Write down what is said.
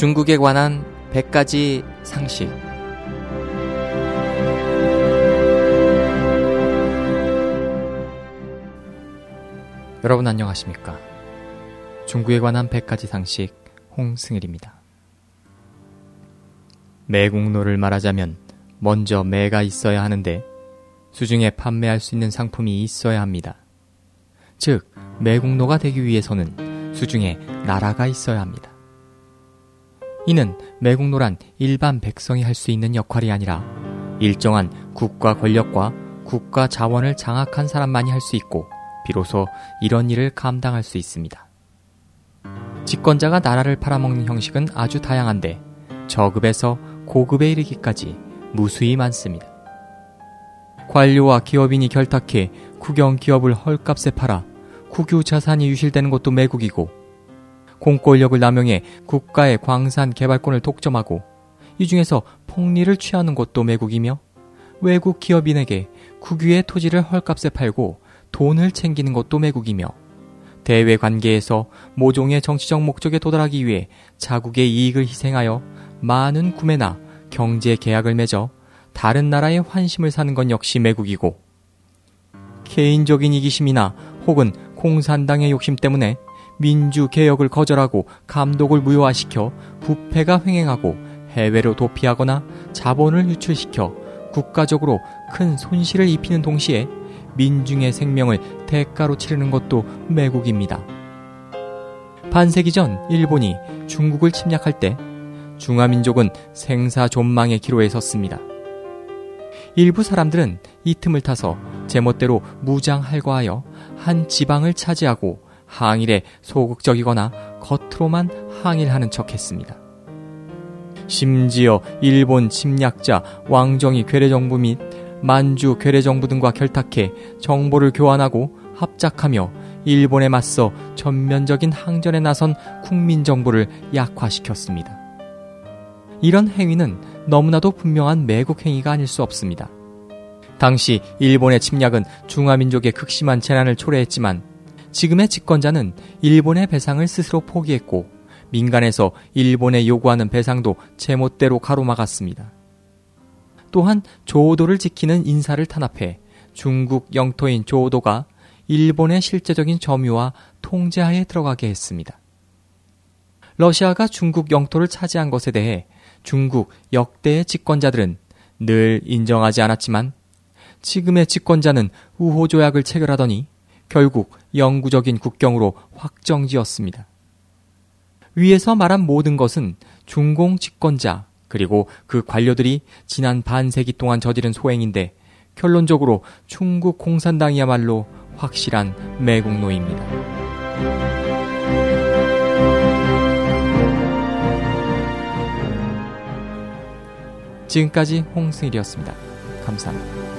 중국에 관한 100가지 상식. 여러분 안녕하십니까? 중국에 관한 100가지 상식 홍승일입니다. 매국노를 말하자면 먼저 매가 있어야 하는데 수중에 판매할 수 있는 상품이 있어야 합니다. 즉, 매국노가 되기 위해서는 수중에 나라가 있어야 합니다. 이는 매국노란 일반 백성이 할 수 있는 역할이 아니라 일정한 국가 권력과 국가 자원을 장악한 사람만이 할 수 있고 비로소 이런 일을 감당할 수 있습니다. 집권자가 나라를 팔아먹는 형식은 아주 다양한데 저급에서 고급에 이르기까지 무수히 많습니다. 관료와 기업인이 결탁해 국영 기업을 헐값에 팔아 국유 자산이 유실되는 것도 매국이고 공권력을 남용해 국가의 광산 개발권을 독점하고 이 중에서 폭리를 취하는 것도 매국이며 외국 기업인에게 국유의 토지를 헐값에 팔고 돈을 챙기는 것도 매국이며 대외 관계에서 모종의 정치적 목적에 도달하기 위해 자국의 이익을 희생하여 많은 구매나 경제 계약을 맺어 다른 나라의 환심을 사는 건 역시 매국이고 개인적인 이기심이나 혹은 공산당의 욕심 때문에 민주 개혁을 거절하고 감독을 무효화시켜 부패가 횡행하고 해외로 도피하거나 자본을 유출시켜 국가적으로 큰 손실을 입히는 동시에 민중의 생명을 대가로 치르는 것도 매국입니다. 반세기 전 일본이 중국을 침략할 때 중화민족은 생사 존망의 기로에 섰습니다. 일부 사람들은 이 틈을 타서 제멋대로 무장 할거하여 한 지방을 차지하고 항일에 소극적이거나 겉으로만 항일하는 척 했습니다. 심지어 일본 침략자 왕정이 괴뢰정부 및 만주 괴뢰정부 등과 결탁해 정보를 교환하고 합작하며 일본에 맞서 전면적인 항전에 나선 국민정부를 약화시켰습니다. 이런 행위는 너무나도 분명한 매국 행위가 아닐 수 없습니다. 당시 일본의 침략은 중화민족의 극심한 재난을 초래했지만 지금의 집권자는 일본의 배상을 스스로 포기했고 민간에서 일본에 요구하는 배상도 제멋대로 가로막았습니다. 또한 조오도를 지키는 인사를 탄압해 중국 영토인 조오도가 일본의 실제적인 점유와 통제하에 들어가게 했습니다. 러시아가 중국 영토를 차지한 것에 대해 중국 역대의 집권자들은 늘 인정하지 않았지만 지금의 집권자는 우호 조약을 체결하더니 결국 영구적인 국경으로 확정지었습니다. 위에서 말한 모든 것은 중공 집권자 그리고 그 관료들이 지난 반세기 동안 저지른 소행인데 결론적으로 중국 공산당이야말로 확실한 매국노입니다. 지금까지 홍승일이었습니다. 감사합니다.